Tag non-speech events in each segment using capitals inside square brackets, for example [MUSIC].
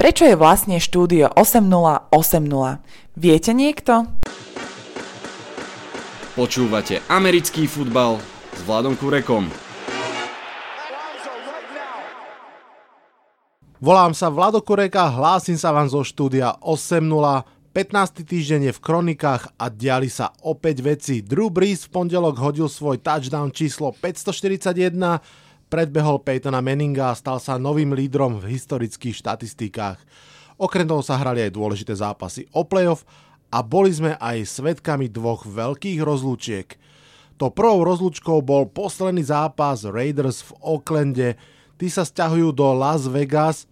Prečo je vlastne štúdio 8080? Viete niekto? Počúvate americký futbal s Vladom Kurekom. Volám sa Vlado Kureka, hlásim sa vám zo štúdia 8.0 15. týždeň je v kronikách a diali sa opäť veci. Drew Brees v pondelok hodil svoj touchdown číslo 541, predbehol Peytona Manninga a stal sa novým lídrom v historických štatistikách. Okrem toho sa hrali aj dôležité zápasy o playoff a boli sme aj svetkami dvoch veľkých rozlúčiek. To prvou rozlúčkou bol posledný zápas Raiders v Oaklande. Tí sa stiahujú do Las Vegas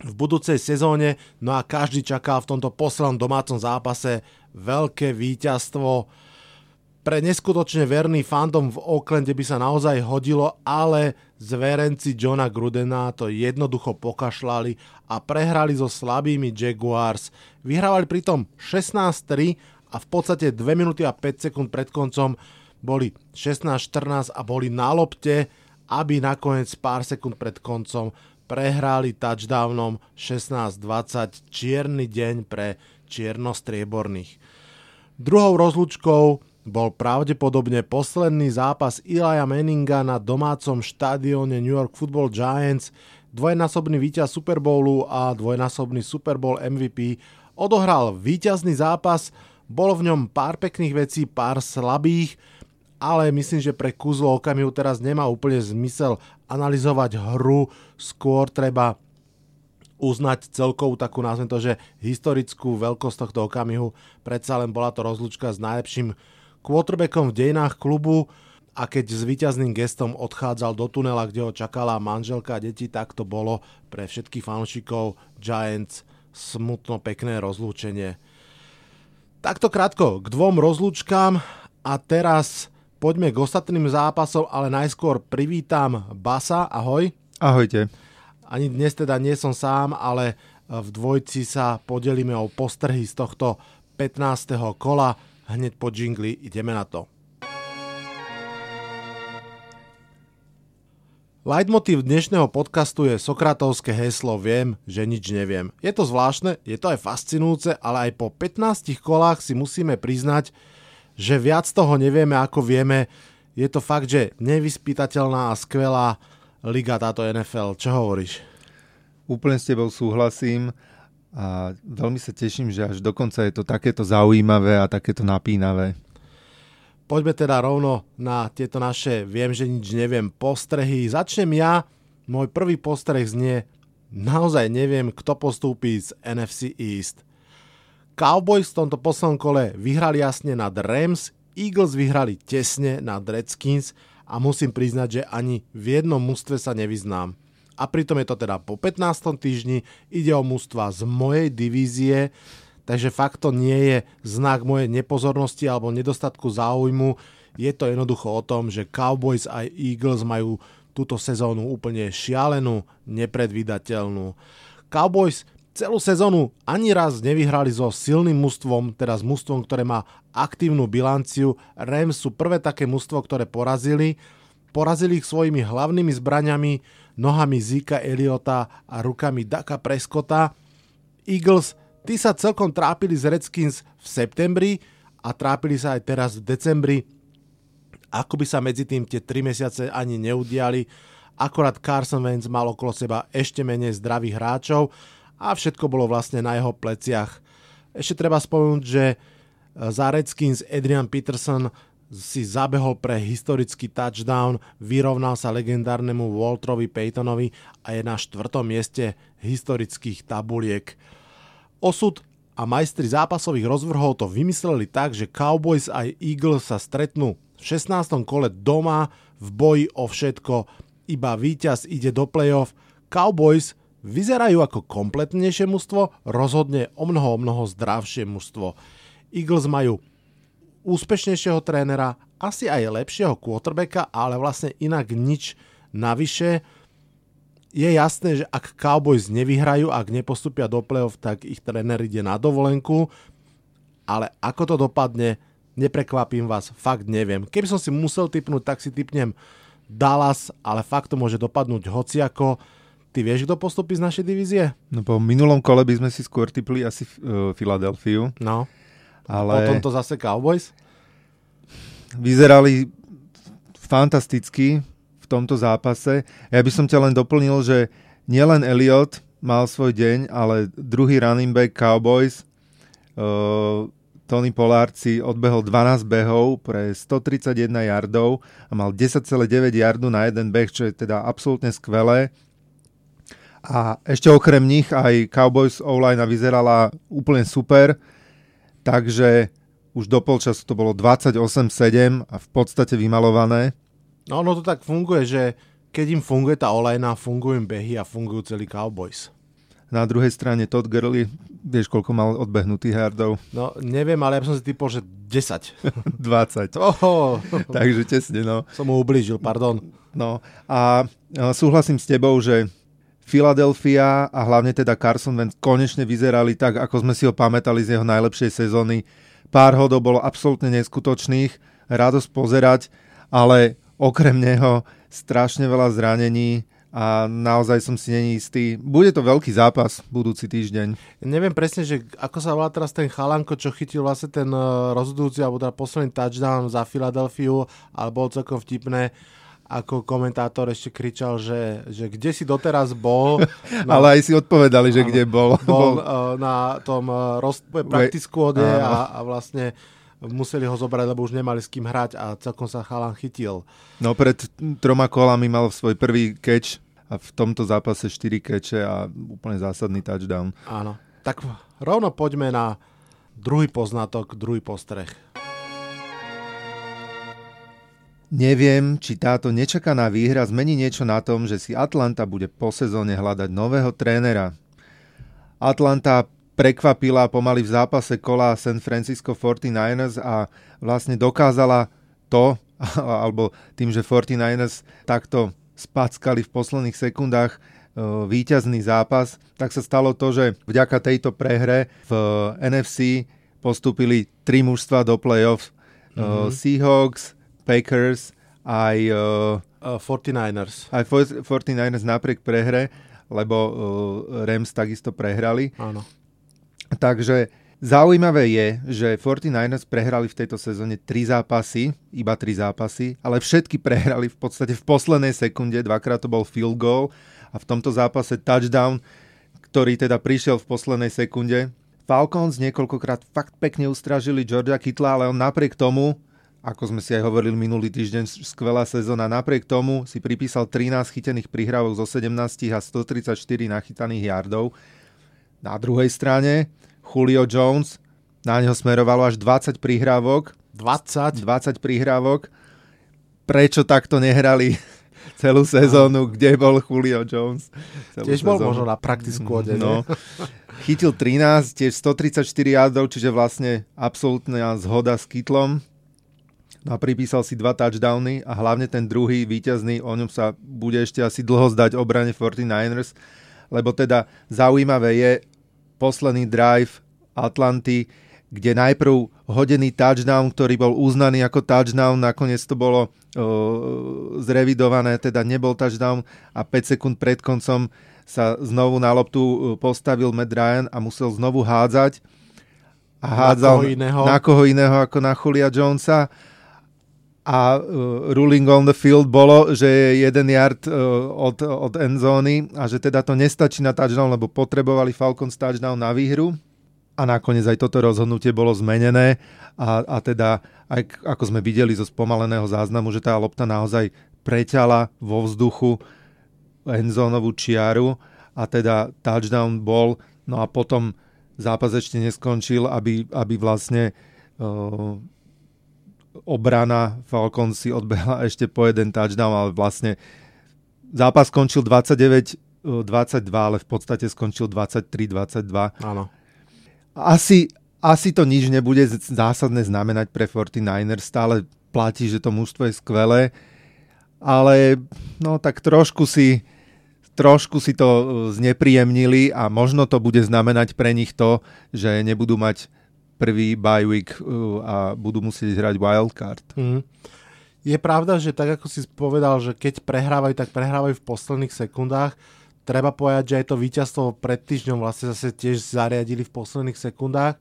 v budúcej sezóne, no a každý čakal v tomto poslednom domácom zápase veľké víťazstvo. Pre neskutočne verný fandom v Oaklande by sa naozaj hodilo, ale zverenci Johna Grudena to jednoducho pokašľali a prehrali so slabými Jaguars. Vyhrávali pritom 16-3 a v podstate 2 minúty a 5 sekúnd pred koncom boli 16-14 a boli na lopte, aby nakoniec pár sekúnd pred koncom prehrali touchdownom 16-20 čierny deň pre čiernostrieborných. Druhou rozlučkou bol pravdepodobne posledný zápas Ilaja Manninga na domácom štadióne New York Football Giants. Dvojnásobný víťaz Super Bowlu a dvojnásobný Super Bowl MVP odohral víťazný zápas, bolo v ňom pár pekných vecí, pár slabých, ale myslím, že pre kúzlo okamihu teraz nemá úplne zmysel analyzovať hru, skôr treba uznať celkovú takú, nazvem to, že historickú veľkosť tohto okamihu. Predsa len bola to rozlučka s najlepším quarterbackom v dejinách klubu a keď s víťazným gestom odchádzal do tunela, kde ho čakala manželka a deti, tak to bolo pre všetkých fanúšikov Giants smutno pekné rozlúčenie. Takto krátko k dvom rozlúčkám a teraz Poďme k ostatným zápasom, ale najskôr privítam Basa. Ahoj. Ahojte. Ani dnes teda nie som sám, ale v dvojci sa podelíme o postrhy z tohto 15. kola. Hneď po džingli ideme na to. Leitmotiv dnešného podcastu je Sokratovské heslo Viem, že nič neviem. Je to zvláštne, je to aj fascinujúce, ale aj po 15 kolách si musíme priznať, že viac toho nevieme, ako vieme. Je to fakt, že nevyspytateľná a skvelá liga táto NFL. Čo hovoríš? Úplne s tebou súhlasím a veľmi sa teším, že až dokonca je to takéto zaujímavé a takéto napínavé. Poďme teda rovno na tieto naše viem, že nič neviem postrehy. Začnem ja. Môj prvý postreh znie naozaj neviem, kto postúpi z NFC East. Cowboys v tomto poslednom kole vyhrali jasne nad Rams, Eagles vyhrali tesne nad Redskins a musím priznať, že ani v jednom mústve sa nevyznám. A pritom je to teda po 15. týždni, ide o mústva z mojej divízie, takže fakt to nie je znak mojej nepozornosti alebo nedostatku záujmu. Je to jednoducho o tom, že Cowboys a Eagles majú túto sezónu úplne šialenú, nepredvídateľnú. Cowboys celú sezónu ani raz nevyhrali so silným mužstvom, teda s mužstvom, ktoré má aktívnu bilanciu. Rams sú prvé také mužstvo, ktoré porazili. Porazili ich svojimi hlavnými zbraňami, nohami Zika Eliota a rukami Daka Prescotta. Eagles, tí sa celkom trápili z Redskins v septembri a trápili sa aj teraz v decembri. Ako by sa medzi tým tie 3 mesiace ani neudiali. Akorát Carson Wentz mal okolo seba ešte menej zdravých hráčov a všetko bolo vlastne na jeho pleciach. Ešte treba spomenúť, že za Redskins Adrian Peterson si zabehol pre historický touchdown, vyrovnal sa legendárnemu Walterovi Paytonovi a je na štvrtom mieste historických tabuliek. Osud a majstri zápasových rozvrhov to vymysleli tak, že Cowboys a Eagles sa stretnú v 16. kole doma v boji o všetko. Iba víťaz ide do playoff. Cowboys Vyzerajú ako kompletnejšie mužstvo, rozhodne o mnoho, o mnoho zdravšie mužstvo. Eagles majú úspešnejšieho trénera, asi aj lepšieho quarterbacka, ale vlastne inak nič navyše. Je jasné, že ak Cowboys nevyhrajú, ak nepostupia do play-off, tak ich tréner ide na dovolenku, ale ako to dopadne, neprekvapím vás, fakt neviem. Keby som si musel typnúť, tak si typnem Dallas, ale fakt to môže dopadnúť hociako Ty vieš, kto postupí z našej divízie? No po minulom kole by sme si skôr typli asi uh, Filadelfiu. No. Ale... Potom to zase Cowboys? Vyzerali fantasticky v tomto zápase. Ja by som ťa len doplnil, že nielen Elliot mal svoj deň, ale druhý running back Cowboys uh, Tony Pollard si odbehol 12 behov pre 131 yardov a mal 10,9 yardu na jeden beh, čo je teda absolútne skvelé. A ešte okrem nich aj Cowboys online vyzerala úplne super, takže už do polčasu to bolo 28-7 a v podstate vymalované. No ono to tak funguje, že keď im funguje tá olejna, fungujú im behy a fungujú celý Cowboys. Na druhej strane Todd Gurley, vieš, koľko mal odbehnutých hardov? No, neviem, ale ja som si typol, že 10. 20. [LAUGHS] Oho. Takže tesne, no. Som mu ublížil, pardon. No a súhlasím s tebou, že Philadelphia a hlavne teda Carson Wentz konečne vyzerali tak, ako sme si ho pamätali z jeho najlepšej sezóny. Pár hodov bolo absolútne neskutočných, radosť pozerať, ale okrem neho strašne veľa zranení a naozaj som si není istý. Bude to veľký zápas budúci týždeň. Neviem presne, že ako sa volá teraz ten chalanko, čo chytil vlastne ten eh, rozhodujúci alebo teda posledný touchdown za Filadelfiu, ale bolo celkom vtipné ako komentátor ešte kričal, že, že kde si doteraz bol. [LAUGHS] No, Ale aj si odpovedali, že áno, kde bol. Bol uh, [LAUGHS] na tom uh, roz, practice squade a, a vlastne museli ho zobrať, lebo už nemali s kým hrať a celkom sa chalan chytil. No pred troma kolami mal svoj prvý catch a v tomto zápase 4 keče a úplne zásadný touchdown. Áno. Tak rovno poďme na druhý poznatok, druhý postreh. Neviem, či táto nečakaná výhra zmení niečo na tom, že si Atlanta bude po sezóne hľadať nového trénera. Atlanta prekvapila pomaly v zápase kola San Francisco 49ers a vlastne dokázala to, [LAUGHS] alebo tým, že 49ers takto spackali v posledných sekundách e, víťazný zápas, tak sa stalo to, že vďaka tejto prehre v NFC postúpili tri mužstva do playoff. Mm-hmm. Seahawks, Packers, aj uh, 49ers. Aj 49ers napriek prehre, lebo uh, Rams takisto prehrali. Áno. Takže zaujímavé je, že 49ers prehrali v tejto sezóne 3 zápasy, iba 3 zápasy, ale všetky prehrali v podstate v poslednej sekunde, dvakrát to bol field goal a v tomto zápase touchdown, ktorý teda prišiel v poslednej sekunde. Falcons niekoľkokrát fakt pekne ustražili Georgia Kittla, ale on napriek tomu ako sme si aj hovorili minulý týždeň, skvelá sezóna. Napriek tomu si pripísal 13 chytených prihrávok zo 17 a 134 nachytaných yardov. Na druhej strane Julio Jones, na neho smerovalo až 20 prihrávok. 20? 20 prihrávok. Prečo takto nehrali [LAUGHS] celú sezónu, kde bol Julio Jones? Celú Tiež bol možno na praktickú ode, no. Chytil 13, tiež 134 yardov, čiže vlastne absolútna zhoda s Kytlom No a pripísal si dva touchdowny a hlavne ten druhý víťazný, o ňom sa bude ešte asi dlho zdať obrane 49ers, lebo teda zaujímavé je posledný drive Atlanty, kde najprv hodený touchdown, ktorý bol uznaný ako touchdown, nakoniec to bolo uh, zrevidované, teda nebol touchdown a 5 sekúnd pred koncom sa znovu na loptu postavil Matt Ryan a musel znovu hádzať. A hádzal na koho iného, na koho iného ako na Julia Jonesa a uh, ruling on the field bolo, že je jeden yard uh, od, od endzóny a že teda to nestačí na touchdown, lebo potrebovali Falcons touchdown na výhru. A nakoniec aj toto rozhodnutie bolo zmenené a, a teda aj ako sme videli zo spomaleného záznamu, že tá lopta naozaj preťala vo vzduchu endzónovú čiaru a teda touchdown bol, no a potom zápas ešte neskončil, aby, aby vlastne uh, obrana Falcons si odbehla ešte po jeden touchdown, ale vlastne zápas skončil 29 22, ale v podstate skončil 23-22. Áno. Asi, asi to nič nebude zásadné znamenať pre 49ers. Stále platí, že to mužstvo je skvelé, ale no tak trošku si trošku si to e, znepríjemnili a možno to bude znamenať pre nich to, že nebudú mať prvý bye week uh, a budú musieť hrať wildcard. Mm. Je pravda, že tak ako si povedal, že keď prehrávajú, tak prehrávajú v posledných sekundách. Treba povedať, že aj to víťazstvo pred týždňom vlastne zase tiež zariadili v posledných sekundách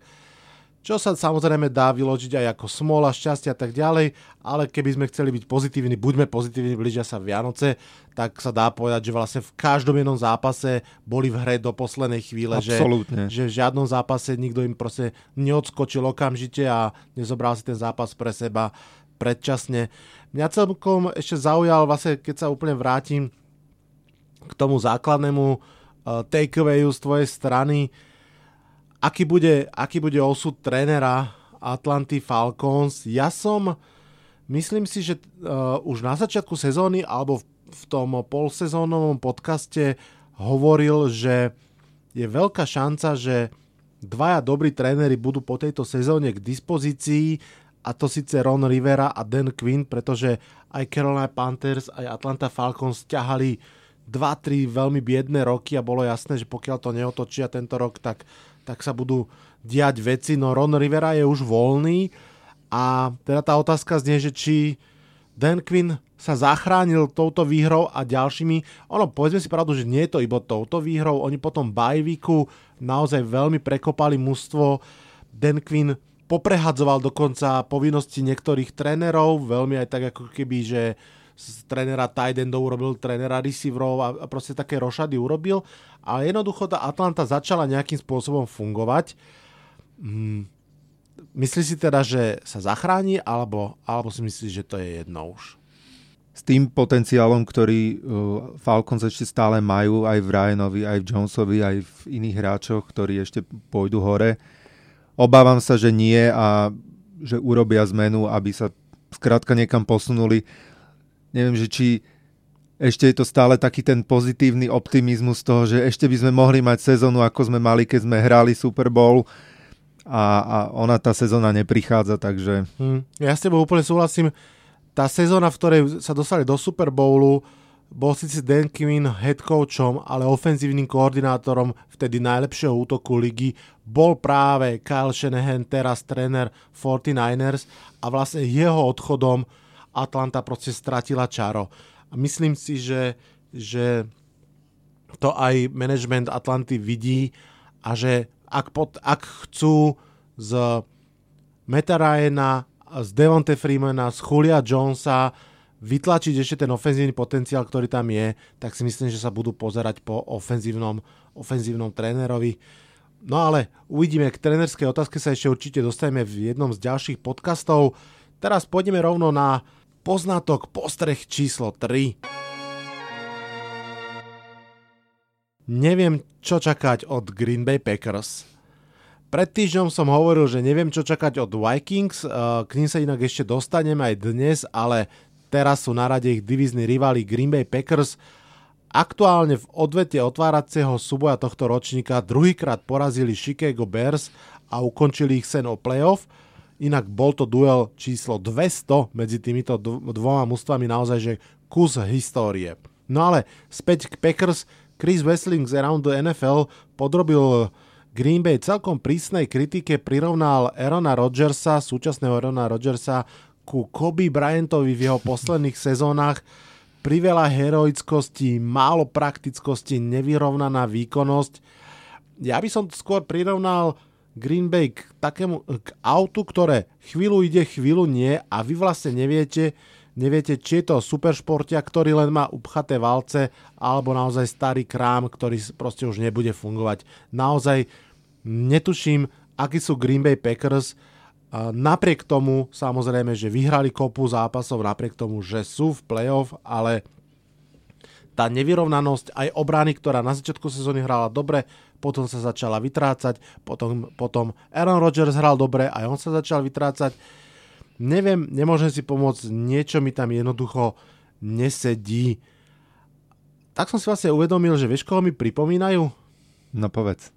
čo sa samozrejme dá vyložiť aj ako smola, šťastie a tak ďalej, ale keby sme chceli byť pozitívni, buďme pozitívni, blížia sa Vianoce, tak sa dá povedať, že vlastne v každom jednom zápase boli v hre do poslednej chvíle, že, že v žiadnom zápase nikto im proste neodskočil okamžite a nezobral si ten zápas pre seba predčasne. Mňa celkom ešte zaujal, vlastne keď sa úplne vrátim k tomu základnému uh, takeawayu z tvojej strany, aký bude, aký bude osud trénera Atlanty Falcons. Ja som, myslím si, že uh, už na začiatku sezóny alebo v, v tom polsezónovom podcaste hovoril, že je veľká šanca, že dvaja dobrí tréneri budú po tejto sezóne k dispozícii a to síce Ron Rivera a Dan Quinn, pretože aj Carolina Panthers, aj Atlanta Falcons ťahali 2-3 veľmi biedné roky a bolo jasné, že pokiaľ to neotočia tento rok, tak tak sa budú diať veci. No Ron Rivera je už voľný a teda tá otázka znie, že či Dan Quinn sa zachránil touto výhrou a ďalšími. Ono, povedzme si pravdu, že nie je to iba touto výhrou. Oni potom bajvíku naozaj veľmi prekopali mužstvo. Dan Quinn poprehadzoval dokonca povinnosti niektorých trénerov, veľmi aj tak ako keby, že z trénera tight urobil trénera receiverov a, a proste také rošady urobil, ale jednoducho tá Atlanta začala nejakým spôsobom fungovať. Hmm. Myslíš si teda, že sa zachráni, alebo, alebo si myslíš, že to je jedno už? S tým potenciálom, ktorý uh, Falcons ešte stále majú aj v Ryanovi, aj v Jonesovi, aj v iných hráčoch, ktorí ešte pôjdu hore. Obávam sa, že nie a že urobia zmenu, aby sa skrátka niekam posunuli neviem, že či ešte je to stále taký ten pozitívny optimizmus toho, že ešte by sme mohli mať sezónu, ako sme mali, keď sme hrali Super Bowl a, a ona tá sezóna neprichádza, takže... Hmm, ja s tebou úplne súhlasím. Tá sezóna, v ktorej sa dostali do Super Bowlu, bol síce Dan Quinn head coachom, ale ofenzívnym koordinátorom vtedy najlepšieho útoku ligy bol práve Kyle Shanahan, teraz tréner 49ers a vlastne jeho odchodom Atlanta proste stratila čaro. A myslím si, že, že to aj management Atlanty vidí a že ak, pod, ak chcú z Meta Ryana, z Devonte Freemana, z Julia Jonesa vytlačiť ešte ten ofenzívny potenciál, ktorý tam je, tak si myslím, že sa budú pozerať po ofenzívnom, ofenzívnom trénerovi. No ale uvidíme, k trénerskej otázke sa ešte určite dostaneme v jednom z ďalších podcastov. Teraz pôjdeme rovno na Poznatok postreh číslo 3. Neviem, čo čakať od Green Bay Packers. Pred týždňom som hovoril, že neviem, čo čakať od Vikings, eh, k ním sa inak ešte dostaneme aj dnes, ale teraz sú na rade ich divizní rivali Green Bay Packers. Aktuálne v odvete otváracieho súboja tohto ročníka druhýkrát porazili Chicago Bears a ukončili ich sen o playoff – Inak bol to duel číslo 200 medzi týmito dvoma mústvami naozaj, že kus histórie. No ale späť k Packers, Chris Wessling z Around the NFL podrobil Green Bay celkom prísnej kritike, prirovnal Erona Rodgersa, súčasného Erona Rodgersa, ku Kobe Bryantovi v jeho posledných sezónach. Priveľa heroickosti, málo praktickosti, nevyrovnaná výkonnosť. Ja by som skôr prirovnal Green Bay k takému k autu, ktoré chvíľu ide, chvíľu nie a vy vlastne neviete, neviete, či je to superšportia, ktorý len má upchaté valce, alebo naozaj starý krám, ktorý proste už nebude fungovať. Naozaj netuším, akí sú Green Bay Packers, napriek tomu, samozrejme, že vyhrali kopu zápasov, napriek tomu, že sú v playoff, ale tá nevyrovnanosť aj obrany, ktorá na začiatku sezóny hrala dobre, potom sa začala vytrácať, potom, potom Aaron Rodgers hral dobre, aj on sa začal vytrácať. Neviem, nemôžem si pomôcť, niečo mi tam jednoducho nesedí. Tak som si vlastne uvedomil, že vieš, koho mi pripomínajú? No povedz.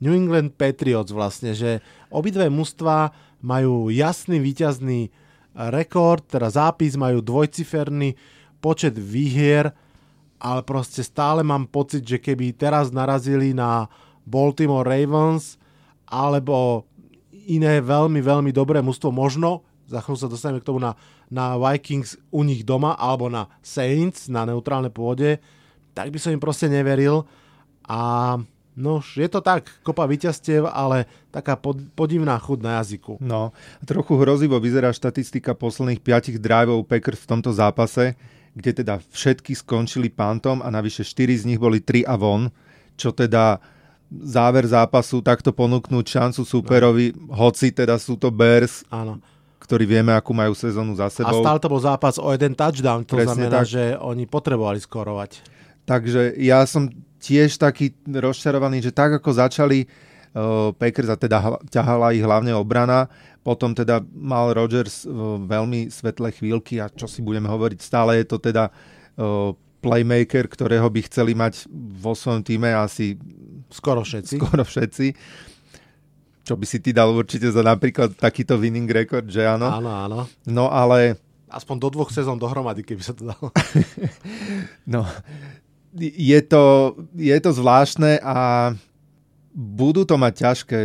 New England Patriots vlastne, že obidve mužstva majú jasný víťazný rekord, teda zápis, majú dvojciferný počet výhier, ale proste stále mám pocit, že keby teraz narazili na Baltimore Ravens alebo iné veľmi, veľmi dobré mužstvo, možno, za chvíľu sa dostaneme k tomu na, na Vikings u nich doma alebo na Saints na neutrálnej pôde, tak by som im proste neveril. A no, je to tak, kopa víťazstiev, ale taká pod, podivná chuť na jazyku. No, trochu hrozivo vyzerá štatistika posledných 5 drivov Packers v tomto zápase, kde teda všetky skončili pantom a navyše 4 z nich boli 3 a von, čo teda záver zápasu takto ponúknúť šancu superovi, no. hoci teda sú to Bears, Áno. ktorí vieme, akú majú sezónu za sebou. A stále to bol zápas o jeden touchdown, to Presne znamená, tak. že oni potrebovali skorovať. Takže ja som tiež taký rozčarovaný, že tak ako začali Packers a teda ťahala ich hlavne obrana, potom teda mal Rodgers uh, veľmi svetlé chvíľky a čo si budeme hovoriť, stále je to teda uh, playmaker, ktorého by chceli mať vo svojom týme asi Skoro všetci. skoro všetci. Čo by si ty dal určite za napríklad takýto winning record, že áno? Áno, áno. No ale Aspoň do dvoch sezón dohromady, keby sa to dalo. [LAUGHS] No, je to, je to zvláštne a budú to mať ťažké.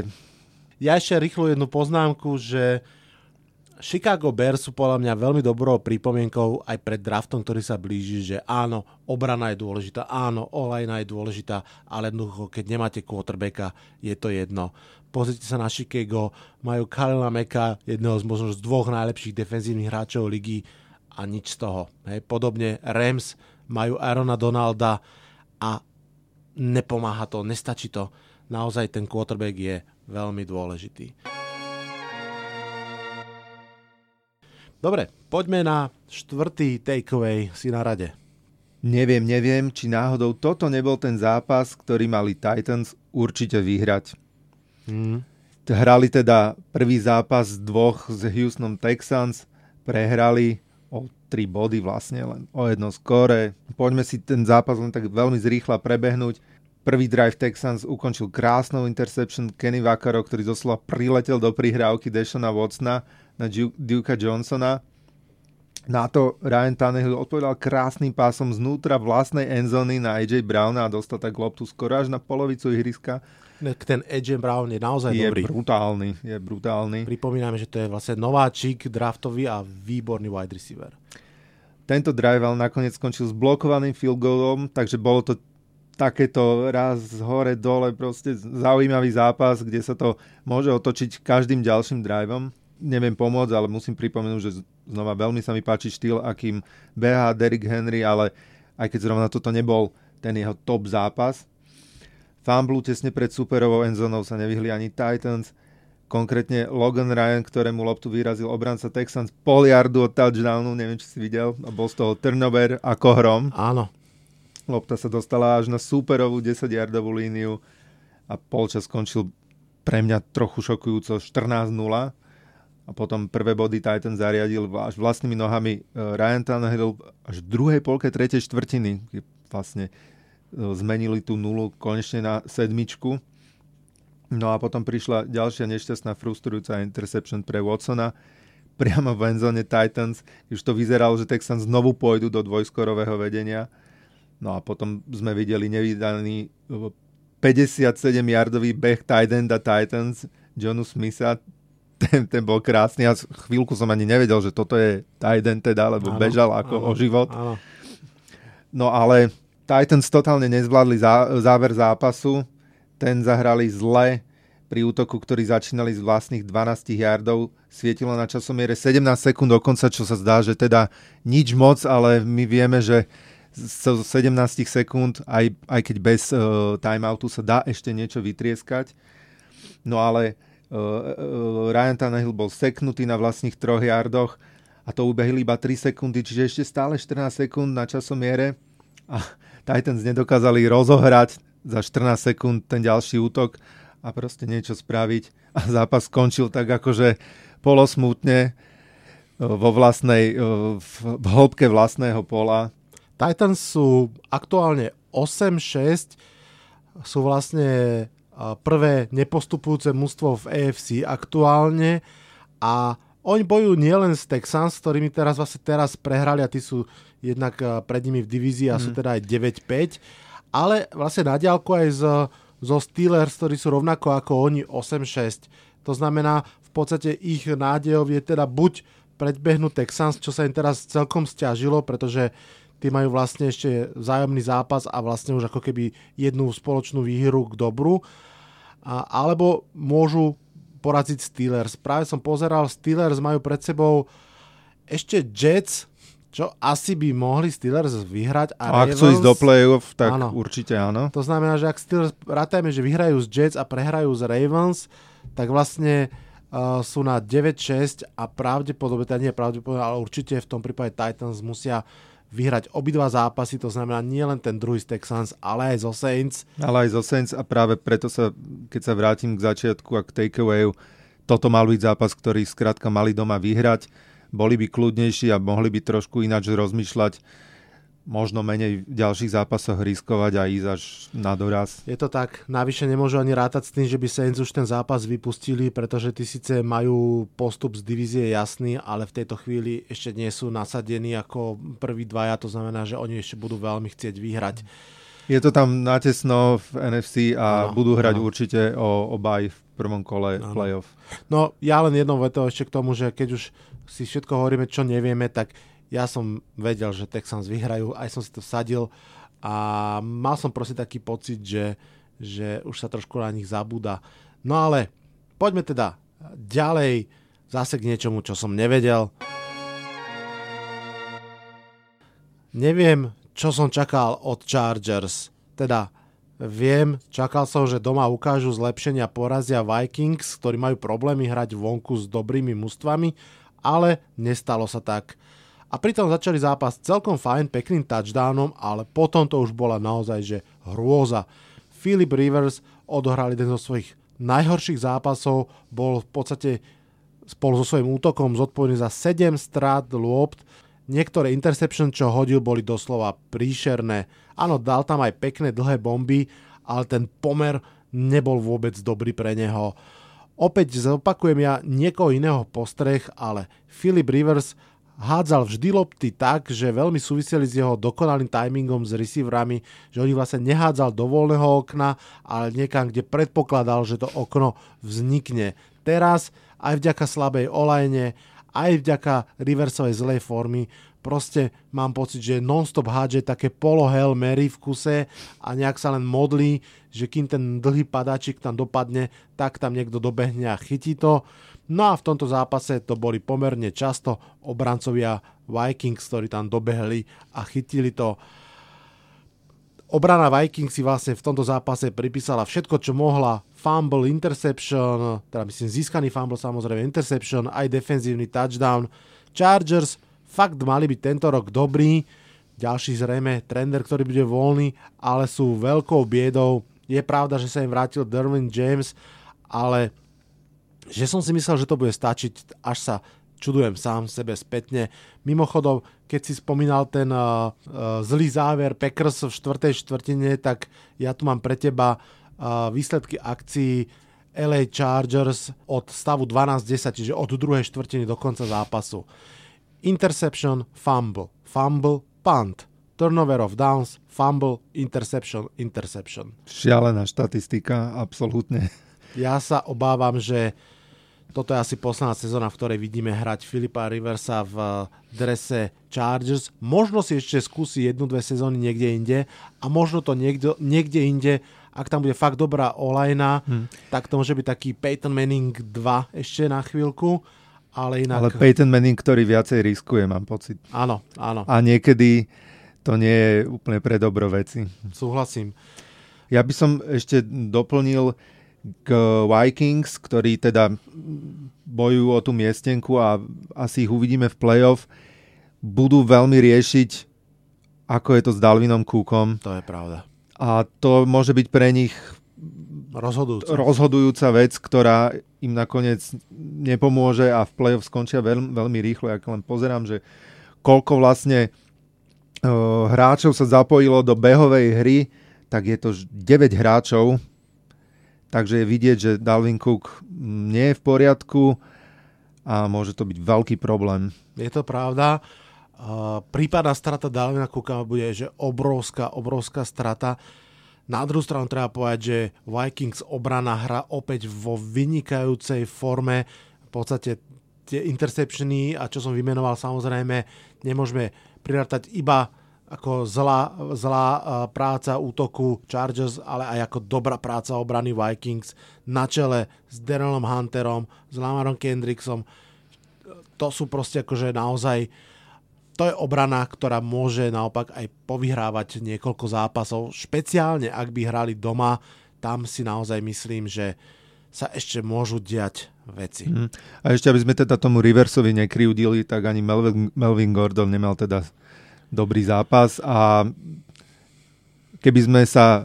Ja ešte rýchlo jednu poznámku, že Chicago Bears sú podľa mňa veľmi dobrou pripomienkou aj pred draftom, ktorý sa blíži, že áno, obrana je dôležitá, áno, olajna je dôležitá, ale jednoducho, keď nemáte quarterbacka, je to jedno. Pozrite sa na Chicago, majú Kalila Meka, jedného z možno z dvoch najlepších defenzívnych hráčov ligy a nič z toho. Hej. Podobne Rams majú Arona Donalda a nepomáha to, nestačí to. Naozaj ten quarterback je veľmi dôležitý. Dobre, poďme na štvrtý takeaway si na rade. Neviem, neviem, či náhodou toto nebol ten zápas, ktorý mali Titans určite vyhrať. Hmm. Hrali teda prvý zápas dvoch z Houstonom Texans, prehrali o 3 body vlastne, len o jedno skore. Poďme si ten zápas len tak veľmi zrýchla prebehnúť. Prvý drive Texans ukončil krásnou interception Kenny Vaccaro, ktorý doslova priletel do prihrávky Deshona Watsona na Dukea Johnsona. Na to Ryan Tannehill odpovedal krásnym pásom znútra vlastnej endzony na AJ Browna a dostal tak loptu skoro až na polovicu ihriska. Ten Edge Brown je naozaj Je dobrý. brutálny, je brutálny. Pripomíname, že to je vlastne nováčik draftový a výborný wide receiver. Tento drive ale nakoniec skončil s blokovaným field goalom, takže bolo to takéto raz hore, dole, proste zaujímavý zápas, kde sa to môže otočiť každým ďalším driveom. Neviem pomôcť, ale musím pripomenúť, že znova veľmi sa mi páči štýl, akým beha Derrick Henry, ale aj keď zrovna toto nebol ten jeho top zápas. Fumble tesne pred superovou endzónou sa nevyhli ani Titans. Konkrétne Logan Ryan, ktorému loptu vyrazil obranca Texans pol yardu od touchdownu, neviem, či si videl, a bol z toho turnover ako hrom. Áno, Lopta sa dostala až na superovú 10-yardovú líniu a polčas skončil pre mňa trochu šokujúco 14-0 a potom prvé body Titan zariadil až vlastnými nohami e, Ryan Tannehill až v druhej polke tretej štvrtiny keď vlastne e, zmenili tú nulu konečne na sedmičku. No a potom prišla ďalšia nešťastná frustrujúca interception pre Watsona priamo v endzone Titans. Už to vyzeralo, že Texans znovu pôjdu do dvojskorového vedenia. No a potom sme videli nevydaný 57-yardový beh tight enda Titans Johnu Smitha. [LAUGHS] Ten, ten bol krásny a chvíľku som ani nevedel, že toto je tight end teda, lebo Áno, bežal ako áno, o život. Áno. No ale Titans totálne nezvládli zá, záver zápasu. Ten zahrali zle pri útoku, ktorý začínali z vlastných 12 yardov. Svietilo na časomiere 17 sekúnd dokonca, čo sa zdá, že teda nič moc, ale my vieme, že z 17 sekúnd, aj, aj keď bez uh, timeoutu sa dá ešte niečo vytrieskať. No ale uh, uh, Ryan Tannehill bol seknutý na vlastných troch yardoch a to ubehli iba 3 sekundy, čiže ešte stále 14 sekúnd na časomiere a Titans nedokázali rozohrať za 14 sekúnd ten ďalší útok a proste niečo spraviť a zápas skončil tak akože polosmutne vo vlastnej, v hĺbke vlastného pola. Titans sú aktuálne 8-6, sú vlastne prvé nepostupujúce mužstvo v AFC aktuálne a oni bojujú nielen s Texans, s ktorými teraz vlastne teraz prehrali a tí sú jednak pred nimi v divízii a sú teda aj 9-5, ale vlastne na diálku aj z, zo Steelers, ktorí sú rovnako ako oni 8-6. To znamená, v podstate ich nádejov je teda buď predbehnúť Texans, čo sa im teraz celkom stiažilo, pretože tí majú vlastne ešte vzájomný zápas a vlastne už ako keby jednu spoločnú výhru k dobru. A, alebo môžu poraziť Steelers. Práve som pozeral, Steelers majú pred sebou ešte Jets, čo asi by mohli Steelers vyhrať. A Ak chcú ísť do play-off, tak áno. určite áno. To znamená, že ak Steelers, rátajme, že vyhrajú z Jets a prehrajú z Ravens, tak vlastne uh, sú na 9-6 a pravdepodobne, teda nie pravdepodobne, ale určite v tom prípade Titans musia vyhrať obidva zápasy, to znamená nie len ten druhý z Texans, ale aj zo Saints. Ale aj zo Saints a práve preto sa, keď sa vrátim k začiatku a k takeawayu, toto mal byť zápas, ktorý skrátka mali doma vyhrať. Boli by kľudnejší a mohli by trošku ináč rozmýšľať možno menej v ďalších zápasoch riskovať a ísť až na doraz. Je to tak. Navyše nemôžu ani rátať s tým, že by Saints už ten zápas vypustili, pretože tí síce majú postup z divízie jasný, ale v tejto chvíli ešte nie sú nasadení ako prví dvaja, to znamená, že oni ešte budú veľmi chcieť vyhrať. Je to tam natesno v NFC a ano, budú hrať ano. určite o, o baj v prvom kole ano. playoff. No ja len jednou vetou ešte k tomu, že keď už si všetko hovoríme, čo nevieme, tak ja som vedel, že Texans vyhrajú, aj som si to vsadil a mal som proste taký pocit, že, že už sa trošku na nich zabúda. No ale poďme teda ďalej zase k niečomu, čo som nevedel. Neviem, čo som čakal od Chargers. Teda viem, čakal som, že doma ukážu zlepšenia porazia Vikings, ktorí majú problémy hrať vonku s dobrými mústvami, ale nestalo sa tak a pritom začali zápas celkom fajn, pekným touchdownom, ale potom to už bola naozaj že hrôza. Philip Rivers odohral jeden zo svojich najhorších zápasov, bol v podstate spolu so svojím útokom zodpovedný za 7 strát lôpt, niektoré interception, čo hodil, boli doslova príšerné. Áno, dal tam aj pekné dlhé bomby, ale ten pomer nebol vôbec dobrý pre neho. Opäť zopakujem ja niekoho iného postreh, ale Philip Rivers hádzal vždy lopty tak, že veľmi súviseli s jeho dokonalým timingom s receiverami, že oni vlastne nehádzal do voľného okna, ale niekam, kde predpokladal, že to okno vznikne. Teraz aj vďaka slabej olajne, aj vďaka reversovej zlej formy, proste mám pocit, že non-stop hádže také polo Hail Mary v kuse a nejak sa len modlí, že kým ten dlhý padáčik tam dopadne, tak tam niekto dobehne a chytí to. No a v tomto zápase to boli pomerne často obrancovia Vikings, ktorí tam dobehli a chytili to. Obrana Vikings si vlastne v tomto zápase pripísala všetko, čo mohla. Fumble, interception, teda myslím získaný fumble samozrejme, interception, aj defenzívny touchdown. Chargers fakt mali byť tento rok dobrý. Ďalší zrejme trender, ktorý bude voľný, ale sú veľkou biedou. Je pravda, že sa im vrátil Derwin James, ale že som si myslel, že to bude stačiť, až sa čudujem sám sebe spätne. Mimochodom, keď si spomínal ten uh, uh, zlý záver Packers v štvrtej štvrtine, tak ja tu mám pre teba uh, výsledky akcií LA Chargers od stavu 12-10, čiže od druhej štvrtiny do konca zápasu. Interception, fumble, fumble, punt, turnover of downs, fumble, interception, interception. Šialená štatistika, absolútne. Ja sa obávam, že toto je asi posledná sezóna, v ktorej vidíme hrať Filipa Riversa v drese Chargers. Možno si ešte skúsi jednu, dve sezóny niekde inde a možno to niekde, niekde inde, ak tam bude fakt dobrá olajna, hmm. tak to môže byť taký Peyton Manning 2 ešte na chvíľku. Ale inak... Ale Peyton Manning, ktorý viacej riskuje, mám pocit. Áno, áno. A niekedy to nie je úplne pre dobro veci. Súhlasím. Ja by som ešte doplnil, k Vikings, ktorí teda bojujú o tú miestenku a asi ich uvidíme v playoff, budú veľmi riešiť, ako je to s Dalvinom Cookom. To je pravda. A to môže byť pre nich rozhodujúca. rozhodujúca vec, ktorá im nakoniec nepomôže a v playoff skončia veľ, veľmi rýchlo. Ja len pozerám, že koľko vlastne uh, hráčov sa zapojilo do behovej hry, tak je to 9 hráčov, Takže je vidieť, že Dalvin Cook nie je v poriadku a môže to byť veľký problém. Je to pravda. prípadná strata Dalvina Cooka bude že obrovská, obrovská strata. Na druhú stranu treba povedať, že Vikings obrana hra opäť vo vynikajúcej forme. V podstate tie interceptiony a čo som vymenoval samozrejme nemôžeme prirátať iba ako zlá, zlá práca útoku Chargers, ale aj ako dobrá práca obrany Vikings na čele s Darylom Hunterom, s Lamarom Kendricksom. To sú proste akože naozaj to je obrana, ktorá môže naopak aj povyhrávať niekoľko zápasov, špeciálne ak by hrali doma, tam si naozaj myslím, že sa ešte môžu diať veci. Mm. A ešte, aby sme teda tomu Riversovi nekryudili, tak ani Melvin, Melvin Gordon nemal teda dobrý zápas a keby sme sa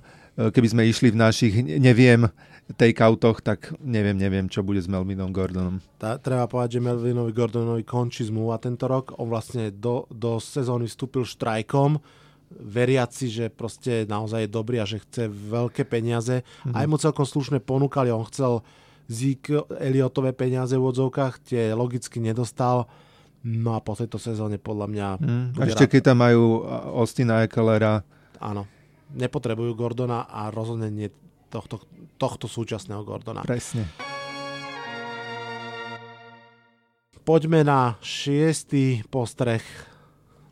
keby sme išli v našich, neviem, takeoutoch, tak neviem, neviem, čo bude s Melvinom Gordonom. Tá, treba povedať, že Melvinovi Gordonovi končí zmluva tento rok. On vlastne do, do sezóny vstúpil štrajkom, veriaci, že proste naozaj je dobrý a že chce veľké peniaze. Mm-hmm. Aj mu celkom slušne ponúkali, on chcel Zeke Eliotové peniaze v odzovkách, tie logicky nedostal No a po tejto sezóne podľa mňa... Mm, ešte rád... keď tam majú Ostina Ekelera. Áno. Nepotrebujú Gordona a rozhodne nie tohto, tohto súčasného Gordona. Presne. Poďme na šiestý postreh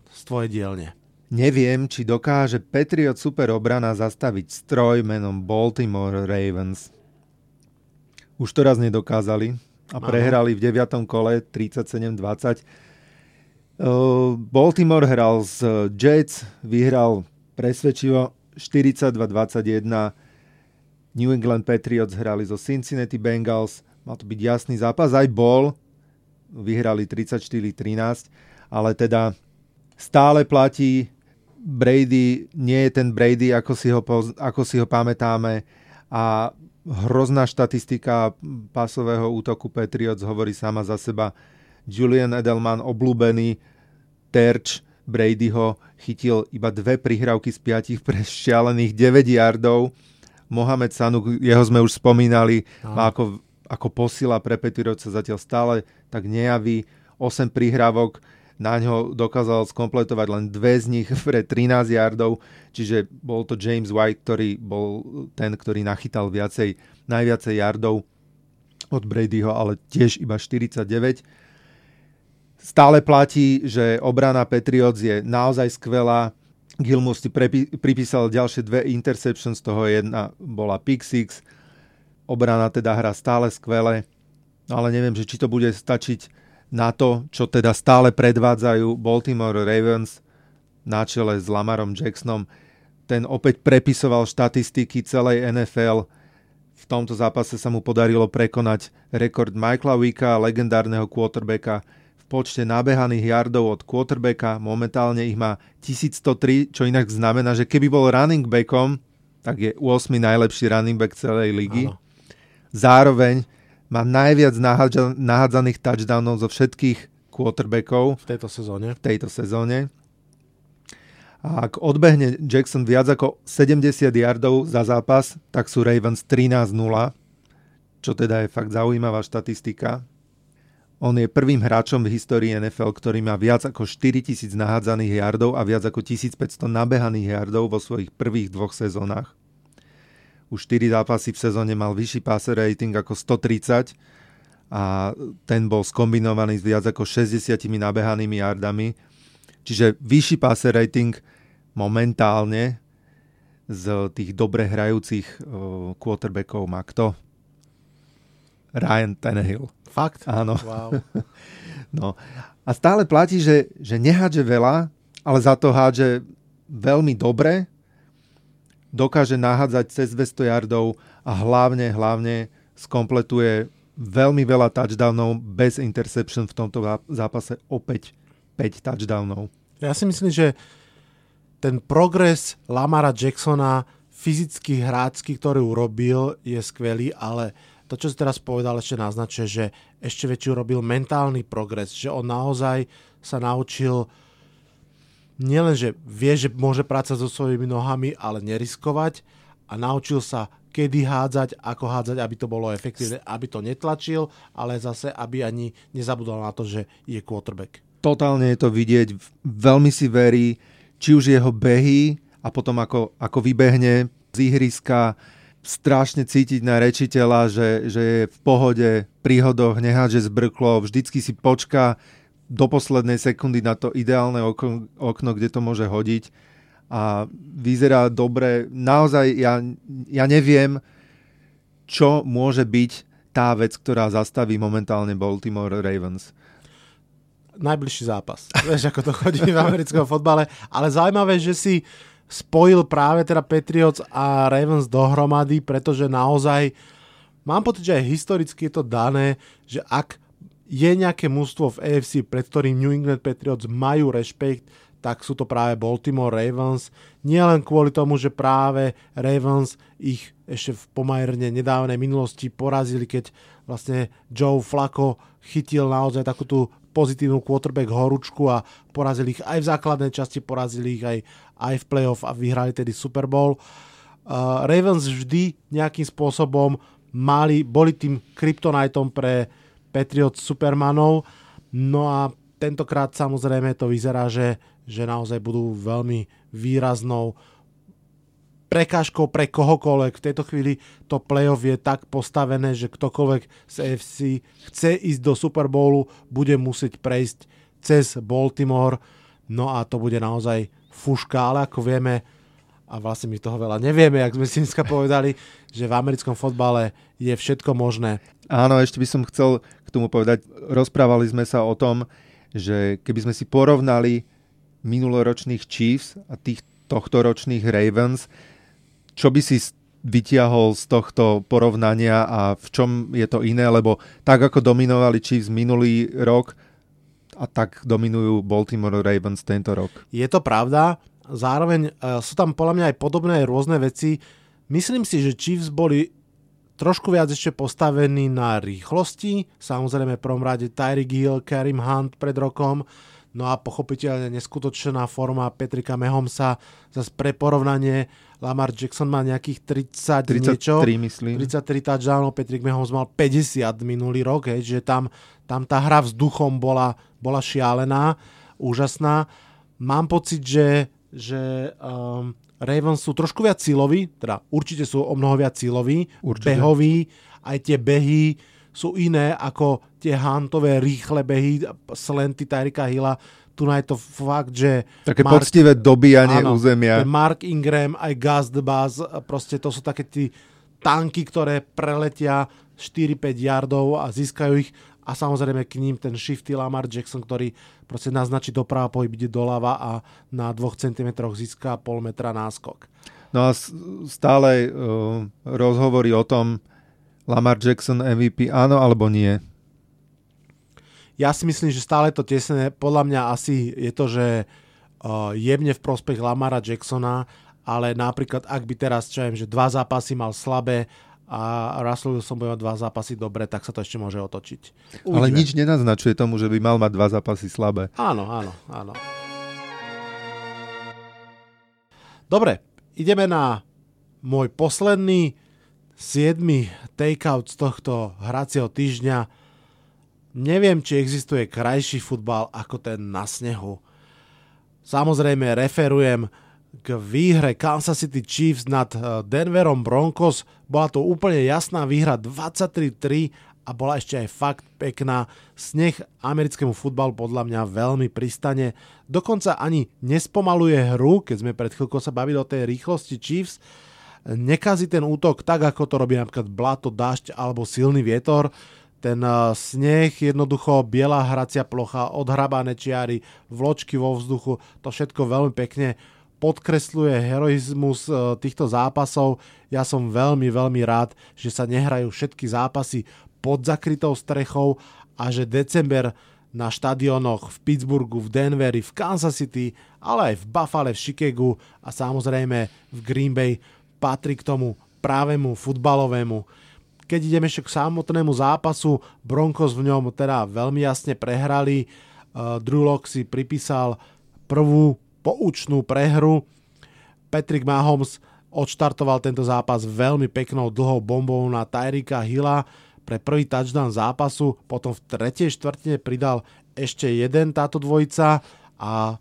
z tvojej dielne. Neviem, či dokáže Patriot super obrana zastaviť stroj menom Baltimore Ravens. Už to raz nedokázali, a prehrali v 9. kole 37-20. Baltimore hral z Jets, vyhral presvedčivo 42-21. New England Patriots hrali zo Cincinnati Bengals, mal to byť jasný zápas, aj bol, vyhrali 34-13, ale teda stále platí, Brady nie je ten Brady, ako si ho, ako si ho pamätáme a hrozná štatistika pásového útoku Patriots hovorí sama za seba. Julian Edelman, obľúbený terč Bradyho, chytil iba dve prihrávky z piatich pre šialených 9 yardov. Mohamed Sanu, jeho sme už spomínali, má ako, ako posila pre Patriots sa zatiaľ stále tak nejaví. 8 prihrávok, na ňo dokázal skompletovať len dve z nich [LAUGHS] pre 13 yardov, čiže bol to James White, ktorý bol ten, ktorý nachytal viacej, najviacej yardov od Bradyho, ale tiež iba 49. Stále platí, že obrana Patriots je naozaj skvelá. Gilmus si pripísal ďalšie dve interceptions, z toho jedna bola pick six. Obrana teda hrá stále skvele, ale neviem, že či to bude stačiť na to, čo teda stále predvádzajú Baltimore Ravens na čele s Lamarom Jacksonom. Ten opäť prepisoval štatistiky celej NFL. V tomto zápase sa mu podarilo prekonať rekord Michaela Wicka, legendárneho quarterbacka, v počte nabehaných yardov od quarterbacka. Momentálne ich má 1103, čo inak znamená, že keby bol running backom, tak je 8. najlepší running back celej ligy. Áno. Zároveň má najviac nahádzaných touchdownov zo všetkých quarterbackov v tejto sezóne. V tejto sezóne. A ak odbehne Jackson viac ako 70 yardov za zápas, tak sú Ravens 13-0, čo teda je fakt zaujímavá štatistika. On je prvým hráčom v histórii NFL, ktorý má viac ako 4000 nahádzaných yardov a viac ako 1500 nabehaných yardov vo svojich prvých dvoch sezónach už 4 zápasy v sezóne mal vyšší passer rating ako 130 a ten bol skombinovaný s viac ako 60 nabehanými yardami. Čiže vyšší passer rating momentálne z tých dobre hrajúcich quarterbackov má kto? Ryan Tannehill. Fakt? Áno. Wow. [LAUGHS] no. A stále platí, že, že nehádže veľa, ale za to hádže veľmi dobre dokáže nahádzať cez 200 yardov a hlavne, hlavne skompletuje veľmi veľa touchdownov bez interception v tomto zápase opäť 5 touchdownov. Ja si myslím, že ten progres Lamara Jacksona fyzicky hrácky, ktorý urobil, je skvelý, ale to, čo si teraz povedal, ešte naznačuje, že ešte väčší urobil mentálny progres, že on naozaj sa naučil uh, nielen, že vie, že môže prácať so svojimi nohami, ale neriskovať. A naučil sa, kedy hádzať, ako hádzať, aby to bolo efektívne, aby to netlačil, ale zase, aby ani nezabudol na to, že je quarterback. Totálne je to vidieť, veľmi si verí, či už jeho behy a potom ako, ako vybehne z ihriska, strašne cítiť na rečiteľa, že, že je v pohode, príhodoch, nehádže zbrklo, vždycky si počká, do poslednej sekundy na to ideálne okno, okno kde to môže hodiť a vyzerá dobre. Naozaj ja, ja neviem, čo môže byť tá vec, ktorá zastaví momentálne Baltimore Ravens. Najbližší zápas. [LAUGHS] Vieš, ako to chodí v americkom fotbale. Ale zaujímavé, že si spojil práve teda Patriots a Ravens dohromady, pretože naozaj mám pocit, že aj historicky je to dané, že ak je nejaké mústvo v AFC, pred ktorým New England Patriots majú rešpekt, tak sú to práve Baltimore Ravens. Nie len kvôli tomu, že práve Ravens ich ešte v pomerne nedávnej minulosti porazili, keď vlastne Joe Flacco chytil naozaj takú tú pozitívnu quarterback horúčku a porazili ich aj v základnej časti, porazili ich aj, aj v playoff a vyhrali tedy Super Bowl. Uh, Ravens vždy nejakým spôsobom mali, boli tým kryptonitom pre Patriots Supermanov, no a tentokrát samozrejme to vyzerá, že že naozaj budú veľmi výraznou prekážkou pre kohokoľvek. V tejto chvíli to playoff je tak postavené, že ktokoľvek z AFC chce ísť do Super Bowlu, bude musieť prejsť cez Baltimore. No a to bude naozaj fuška, ale ako vieme, a vlastne my toho veľa nevieme, ak sme si dneska povedali, že v americkom fotbale je všetko možné. Áno, ešte by som chcel k tomu povedať, rozprávali sme sa o tom, že keby sme si porovnali minuloročných Chiefs a tých tohto ročných Ravens. Čo by si vytiahol z tohto porovnania a v čom je to iné, lebo tak ako dominovali Chiefs minulý rok a tak dominujú Baltimore Ravens tento rok. Je to pravda, zároveň uh, sú tam podľa mňa aj podobné rôzne veci. Myslím si, že Chiefs boli trošku viac ešte postavení na rýchlosti. Samozrejme, prvom rade Tyreek Hill, Karim Hunt pred rokom. No a pochopiteľne neskutočná forma Petrika Mehomsa. Zase pre porovnanie Lamar Jackson má nejakých 30 33, niečo. myslím. 33 touchdownov, Patrick Mahomes mal 50 minulý rok, hej, že tam, tam tá hra vzduchom bola, bola šialená, úžasná. Mám pocit, že, že um, Ravens sú trošku viac cíloví, teda určite sú o mnoho viac cíloví, určite. behoví, aj tie behy sú iné ako tie hantové rýchle behy, slenty Tyrika Hilla. Tu je to fakt, že... Také Mark, poctivé dobíjanie áno, územia. Mark Ingram, aj Gus the Buzz, proste to sú také tí tanky, ktoré preletia 4-5 yardov a získajú ich a samozrejme k ním ten shifty Lamar Jackson, ktorý proste naznačí doprava, pohyb ide doľava a na 2 cm získa pol metra náskok. No a stále uh, rozhovory o tom, Lamar Jackson MVP, áno alebo nie? Ja si myslím, že stále to tesné. Podľa mňa asi je to, že uh, jemne v prospech Lamara Jacksona, ale napríklad ak by teraz, čo viem, že dva zápasy mal slabé a Russell Wilson bude mať dva zápasy dobre, tak sa to ešte môže otočiť. Uvidíme. Ale nič nenaznačuje tomu, že by mal mať dva zápasy slabé. Áno, áno, áno. Dobre, ideme na môj posledný 7. takeout z tohto hracieho týždňa. Neviem, či existuje krajší futbal ako ten na snehu. Samozrejme referujem k výhre Kansas City Chiefs nad eh, Denverom Broncos. Bola to úplne jasná výhra 23-3 a bola ešte aj fakt pekná. Sneh americkému futbalu podľa mňa veľmi pristane. Dokonca ani nespomaluje hru, keď sme pred chvíľkou sa bavili o tej rýchlosti Chiefs nekazí ten útok tak, ako to robí napríklad blato, dažď alebo silný vietor. Ten eh, sneh, jednoducho biela hracia plocha, odhrabané čiary, vločky vo vzduchu, to všetko veľmi pekne podkresluje heroizmus eh, týchto zápasov. Ja som veľmi, veľmi rád, že sa nehrajú všetky zápasy pod zakrytou strechou a že december na štadionoch v Pittsburghu, v Denveri, v Kansas City, ale aj v Buffale, v Chicagu a samozrejme v Green Bay patrí k tomu právemu futbalovému. Keď ideme ešte k samotnému zápasu, Broncos v ňom teda veľmi jasne prehrali. Uh, Drew Lock si pripísal prvú poučnú prehru. Patrick Mahomes odštartoval tento zápas veľmi peknou dlhou bombou na Tyrika Hilla pre prvý touchdown zápasu, potom v tretej štvrtine pridal ešte jeden táto dvojica a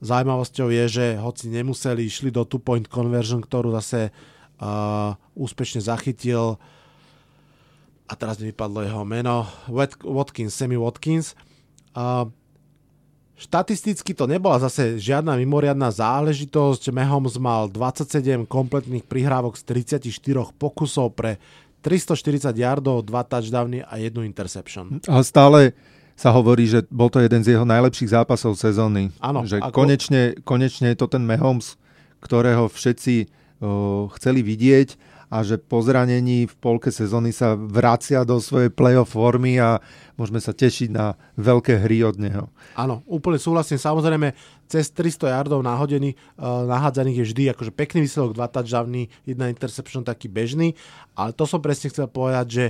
Zaujímavosťou je, že hoci nemuseli, išli do two-point conversion, ktorú zase uh, úspešne zachytil a teraz mi vypadlo jeho meno, Watkins, Sammy Watkins. Uh, Štatisticky to nebola zase žiadna mimoriadná záležitosť. Mahomes mal 27 kompletných prihrávok z 34 pokusov pre 340 yardov, 2 touchdowny a jednu interception. A stále sa hovorí, že bol to jeden z jeho najlepších zápasov sezóny. Áno. Že ako- konečne, konečne je to ten Mahomes, ktorého všetci o, chceli vidieť a že po zranení v polke sezóny sa vracia do svojej playoff formy a môžeme sa tešiť na veľké hry od neho. Áno, úplne súhlasím. Samozrejme, cez 300 yardov nahodený, uh, nahádzaných je vždy akože pekný výsledok, dva touchdowny, jedna interception taký bežný, ale to som presne chcel povedať, že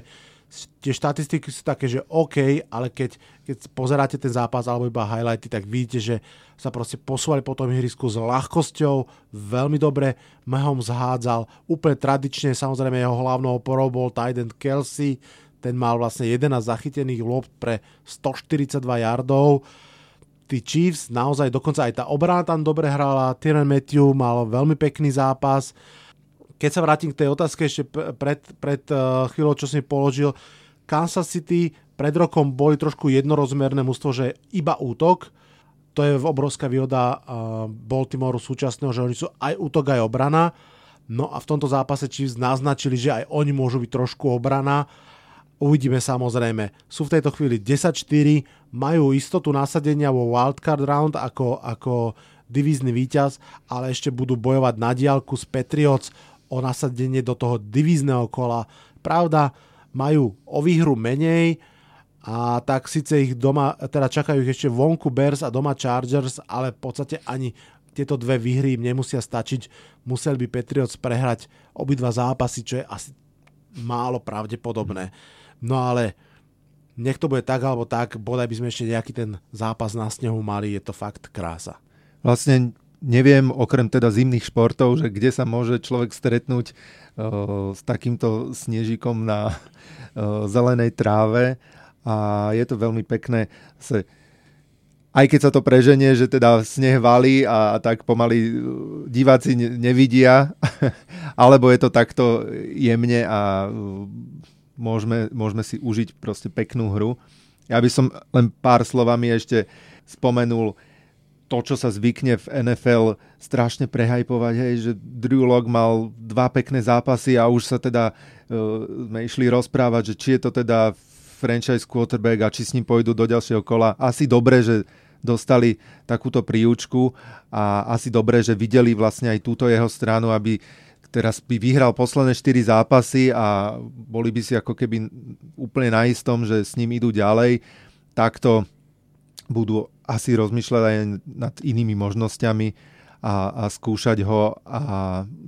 tie štatistiky sú také, že OK, ale keď, keď pozeráte ten zápas alebo iba highlighty, tak vidíte, že sa proste posúvali po tom ihrisku s ľahkosťou, veľmi dobre Mahomes hádzal, úplne tradične, samozrejme jeho hlavnou oporou bol tight Kelsey, ten mal vlastne 11 zachytených lob pre 142 yardov. Tí Chiefs, naozaj dokonca aj tá obrana tam dobre hrala, Tyrann Matthew mal veľmi pekný zápas. Keď sa vrátim k tej otázke ešte pred, pred uh, chvíľou, čo si položil, Kansas City pred rokom boli trošku jednorozmerné mústvo, že iba útok. To je obrovská výhoda uh, Baltimoreu súčasného, že oni sú aj útok, aj obrana. No a v tomto zápase Chiefs naznačili, že aj oni môžu byť trošku obrana. Uvidíme samozrejme. Sú v tejto chvíli 10-4, majú istotu nasadenia vo wildcard round ako, ako divízny víťaz, ale ešte budú bojovať na diálku s Patriots o nasadenie do toho divízneho kola. Pravda, majú o výhru menej a tak síce ich doma, teda čakajú ich ešte vonku Bears a doma Chargers, ale v podstate ani tieto dve výhry im nemusia stačiť. Museli by Patriots prehrať obidva zápasy, čo je asi málo pravdepodobné. No ale nech to bude tak alebo tak, bodaj by sme ešte nejaký ten zápas na snehu mali, je to fakt krása. Vlastne neviem, okrem teda zimných športov, že kde sa môže človek stretnúť uh, s takýmto snežikom na uh, zelenej tráve a je to veľmi pekné. Se, aj keď sa to preženie, že teda sneh valí a, a tak pomaly uh, diváci ne, nevidia, [LAUGHS] alebo je to takto jemne a uh, môžeme, môžeme si užiť proste peknú hru. Ja by som len pár slovami ešte spomenul to, čo sa zvykne v NFL strašne prehajpovať, hej, že Drew Lock mal dva pekné zápasy a už sa teda uh, sme išli rozprávať, že či je to teda franchise quarterback a či s ním pôjdu do ďalšieho kola. Asi dobre, že dostali takúto príučku a asi dobre, že videli vlastne aj túto jeho stranu, aby teraz by vyhral posledné 4 zápasy a boli by si ako keby úplne na istom, že s ním idú ďalej. Takto budú asi rozmýšľať aj nad inými možnosťami a, a skúšať ho a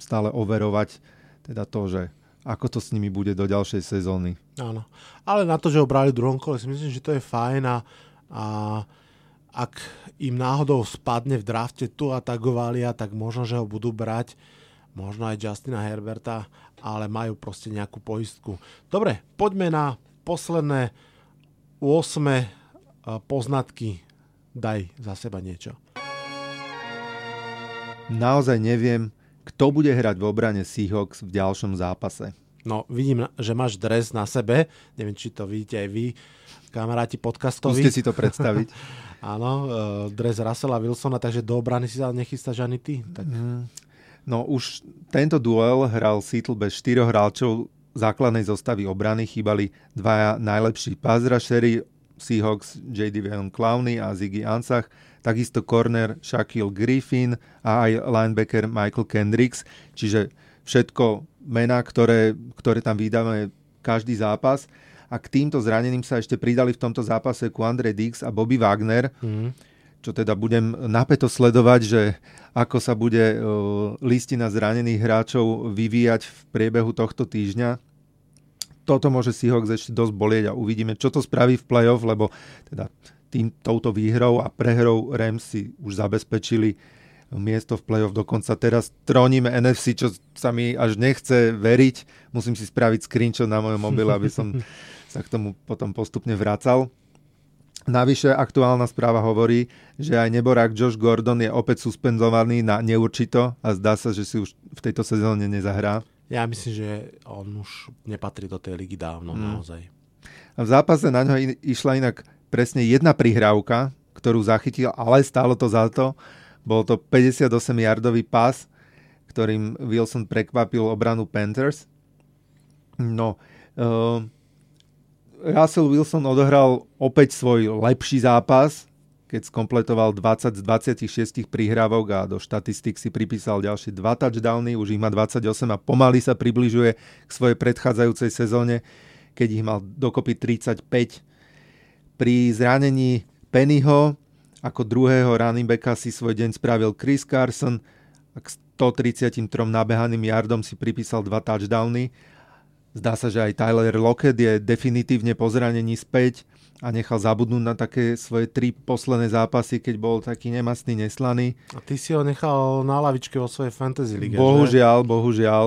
stále overovať teda to, že ako to s nimi bude do ďalšej sezóny. Áno. Ale na to, že ho brali v druhom kole, si myslím, že to je fajn a, a ak im náhodou spadne v drafte tu a tagovalia, tak možno, že ho budú brať možno aj Justina Herberta, ale majú proste nejakú poistku. Dobre, poďme na posledné 8 poznatky. Daj za seba niečo. Naozaj neviem, kto bude hrať v obrane Seahawks v ďalšom zápase. No, vidím, že máš dres na sebe. Neviem, či to vidíte aj vy, kamaráti podcastovi. Skúste si to predstaviť. [LAUGHS] Áno, uh, dres Russella Wilsona, takže do obrany si sa nechystáš ani ty. Tak... Mm. No už tento duel hral Seattle bez štyroch hráčov základnej zostavy obrany. Chýbali dvaja najlepší rushery, Seahawks J.D. Clowney a Ziggy Ansach, takisto corner Shaquille Griffin a aj linebacker Michael Kendricks, čiže všetko mená, ktoré, ktoré tam vydáme každý zápas. A k týmto zraneným sa ešte pridali v tomto zápase Andre Dix a Bobby Wagner, mm. čo teda budem napeto sledovať, že ako sa bude listina zranených hráčov vyvíjať v priebehu tohto týždňa toto môže Seahawks ešte dosť bolieť a uvidíme, čo to spraví v playoff, lebo teda tým, touto výhrou a prehrou Rams si už zabezpečili miesto v playoff. Dokonca teraz troníme NFC, čo sa mi až nechce veriť. Musím si spraviť screenshot na mojom mobile, aby som [LAUGHS] sa k tomu potom postupne vracal. Navyše aktuálna správa hovorí, že aj neborák Josh Gordon je opäť suspendovaný na neurčito a zdá sa, že si už v tejto sezóne nezahrá. Ja myslím, že on už nepatrí do tej ligy dávno, mm. naozaj. A v zápase na ňo išla inak presne jedna prihrávka, ktorú zachytil, ale stálo to za to. Bol to 58-yardový pas, ktorým Wilson prekvapil obranu Panthers. No, uh, Russell Wilson odohral opäť svoj lepší zápas, keď skompletoval 20 z 26 prihrávok a do štatistik si pripísal ďalšie dva touchdowny, už ich má 28 a pomaly sa približuje k svojej predchádzajúcej sezóne, keď ich mal dokopy 35. Pri zranení Pennyho ako druhého running backa si svoj deň spravil Chris Carson a k 133 nabehaným yardom si pripísal dva touchdowny. Zdá sa, že aj Tyler Lockett je definitívne po zranení späť a nechal zabudnúť na také svoje tri posledné zápasy, keď bol taký nemastný, neslaný. A ty si ho nechal na lavičke vo svojej fantasy lige, Bohužiaľ, že? bohužiaľ,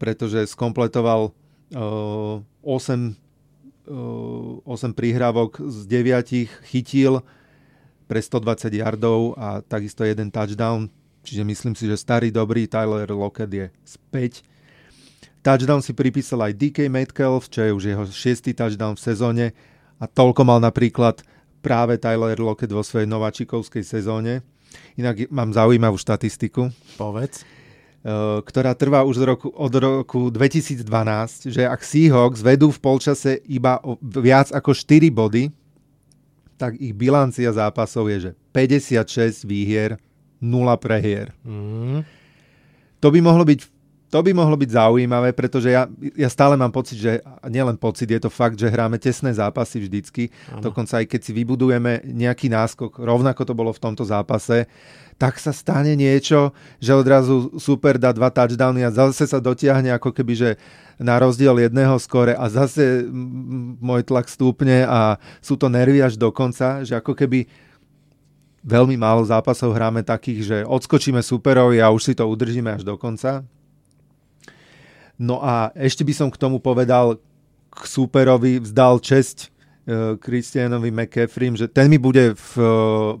pretože skompletoval uh, 8, uh, 8 prihrávok z 9 chytil pre 120 yardov a takisto jeden touchdown. Čiže myslím si, že starý dobrý Tyler Lockett je späť. Touchdown si pripísal aj DK Metcalf, čo je už jeho šiestý touchdown v sezóne a toľko mal napríklad práve Tyler Lockett vo svojej nováčikovskej sezóne. Inak mám zaujímavú štatistiku. Povedz. Eh, ktorá trvá už z roku, od roku 2012, že ak Seahawks vedú v polčase iba o viac ako 4 body, tak ich bilancia zápasov je, že 56 výhier, 0 prehier. Mm. To by mohlo byť to by mohlo byť zaujímavé, pretože ja, ja stále mám pocit, že nielen pocit, je to fakt, že hráme tesné zápasy vždycky. Ano. Dokonca aj keď si vybudujeme nejaký náskok, rovnako to bolo v tomto zápase, tak sa stane niečo, že odrazu super dá dva touchdowny a zase sa dotiahne ako keby, že na rozdiel jedného skore a zase môj tlak stúpne a sú to nervy až do konca, že ako keby veľmi málo zápasov hráme takých, že odskočíme superovi a už si to udržíme až do konca. No a ešte by som k tomu povedal, k súperovi vzdal česť uh, Christianovi McCaffrey, že ten mi bude v uh,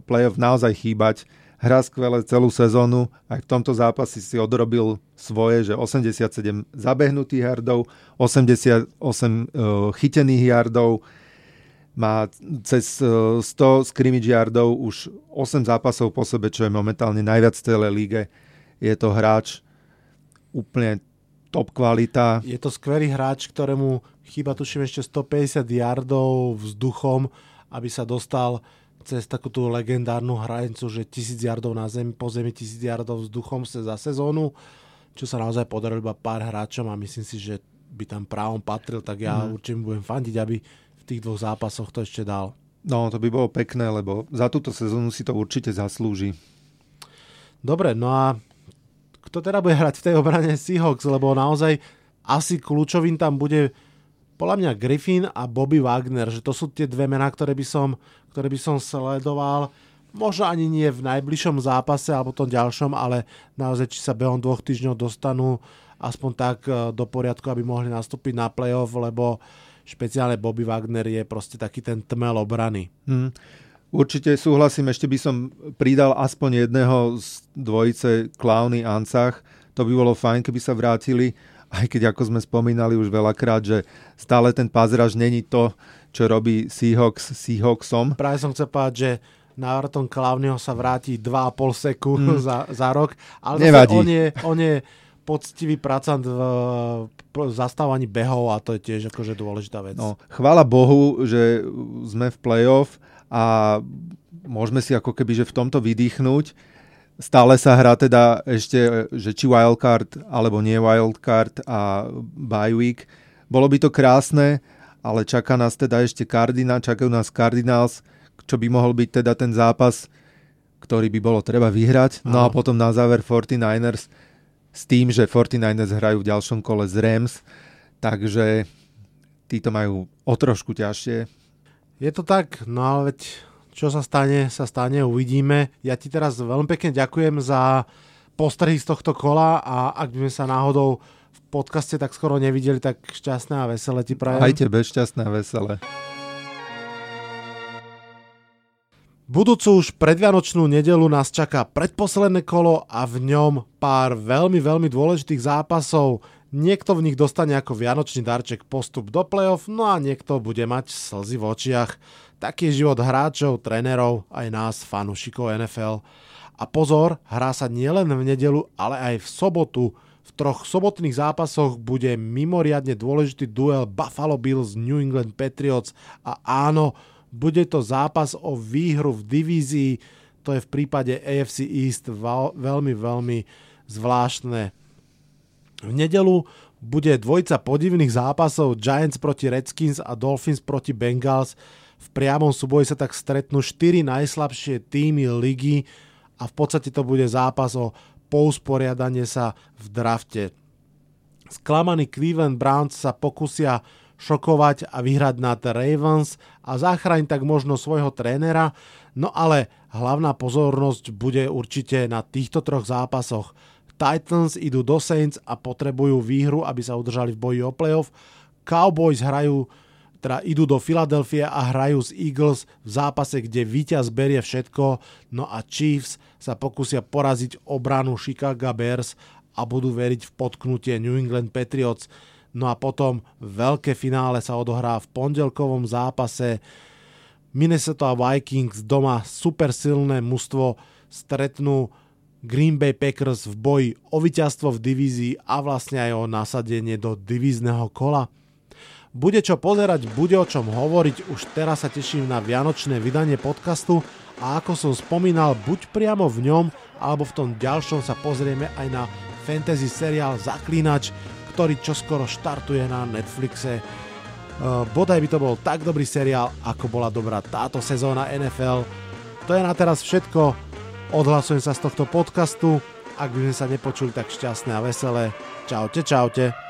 playoff naozaj chýbať. Hrá skvele celú sezónu, aj v tomto zápase si odrobil svoje, že 87 zabehnutých yardov, 88 uh, chytených yardov, má cez 100 scrimmage yardov už 8 zápasov po sebe, čo je momentálne najviac v celej líge. Je to hráč úplne top kvalita. Je to skvelý hráč, ktorému chýba tuším ešte 150 yardov vzduchom, aby sa dostal cez takú tú legendárnu hranicu, že 1000 yardov na zemi, po zemi 1000 yardov vzduchom sa za sezónu, čo sa naozaj podarilo iba pár hráčom a myslím si, že by tam právom patril, tak ja mm. určite budem fandiť, aby v tých dvoch zápasoch to ešte dal. No, to by bolo pekné, lebo za túto sezónu si to určite zaslúži. Dobre, no a kto teda bude hrať v tej obrane Seahawks, lebo naozaj asi kľúčovým tam bude podľa mňa Griffin a Bobby Wagner, že to sú tie dve mená, ktoré by som, ktoré by som sledoval. Možno ani nie v najbližšom zápase alebo tom ďalšom, ale naozaj či sa behom dvoch týždňov dostanú aspoň tak e, do poriadku, aby mohli nastúpiť na playoff, lebo špeciálne Bobby Wagner je proste taký ten tmel obrany. Hmm. Určite súhlasím, ešte by som pridal aspoň jedného z dvojice Clowny Ancach. To by bolo fajn, keby sa vrátili, aj keď ako sme spomínali už veľakrát, že stále ten pazraž není to, čo robí Seahawks Seahawksom. Práve som chcel povedať, že návratom Clownyho sa vráti 2,5 seku mm. [LAUGHS] za, za rok, ale Nevadí. on je, on je poctivý pracant v, v zastávaní behov a to je tiež akože dôležitá vec. No, chvála Bohu, že sme v playoff a môžeme si ako keby že v tomto vydýchnuť. Stále sa hrá teda ešte, že či wildcard alebo nie wildcard a bye week. Bolo by to krásne, ale čaká nás teda ešte Cardinal, čakajú nás Cardinals, čo by mohol byť teda ten zápas, ktorý by bolo treba vyhrať. No a potom na záver 49ers s tým, že 49ers hrajú v ďalšom kole z Rams, takže títo majú o trošku ťažšie je to tak, no ale veď čo sa stane, sa stane, uvidíme. Ja ti teraz veľmi pekne ďakujem za postrehy z tohto kola a ak by sme sa náhodou v podcaste tak skoro nevideli, tak šťastné a veselé ti prajem. Aj tebe šťastné a veselé. Budúcu už predvianočnú nedelu nás čaká predposledné kolo a v ňom pár veľmi, veľmi dôležitých zápasov. Niekto v nich dostane ako vianočný darček postup do play-off, no a niekto bude mať slzy v očiach. Taký je život hráčov, trénerov, aj nás, fanúšikov NFL. A pozor, hrá sa nielen v nedelu, ale aj v sobotu. V troch sobotných zápasoch bude mimoriadne dôležitý duel Buffalo Bills New England Patriots a áno, bude to zápas o výhru v divízii, to je v prípade AFC East veľmi, veľmi zvláštne. V nedelu bude dvojica podivných zápasov Giants proti Redskins a Dolphins proti Bengals. V priamom súboji sa tak stretnú 4 najslabšie týmy ligy a v podstate to bude zápas o pousporiadanie sa v drafte. Sklamaní Cleveland Browns sa pokusia šokovať a vyhrať nad Ravens a zachrániť tak možno svojho trénera, no ale hlavná pozornosť bude určite na týchto troch zápasoch. Titans idú do Saints a potrebujú výhru, aby sa udržali v boji o playoff. Cowboys hrajú, teda idú do Filadelfie a hrajú z Eagles v zápase, kde víťaz berie všetko, no a Chiefs sa pokusia poraziť obranu Chicago Bears a budú veriť v potknutie New England Patriots. No a potom veľké finále sa odohrá v pondelkovom zápase. Minnesota Vikings doma super silné mužstvo stretnú Green Bay Packers v boji o víťazstvo v divízii a vlastne aj o nasadenie do divízneho kola. Bude čo pozerať, bude o čom hovoriť, už teraz sa teším na vianočné vydanie podcastu a ako som spomínal, buď priamo v ňom, alebo v tom ďalšom sa pozrieme aj na fantasy seriál Zaklínač, ktorý čoskoro štartuje na Netflixe. Uh, bodaj by to bol tak dobrý seriál, ako bola dobrá táto sezóna NFL. To je na teraz všetko. Odhlasujem sa z tohto podcastu. Ak by sme sa nepočuli, tak šťastné a veselé. Čaute, čaute.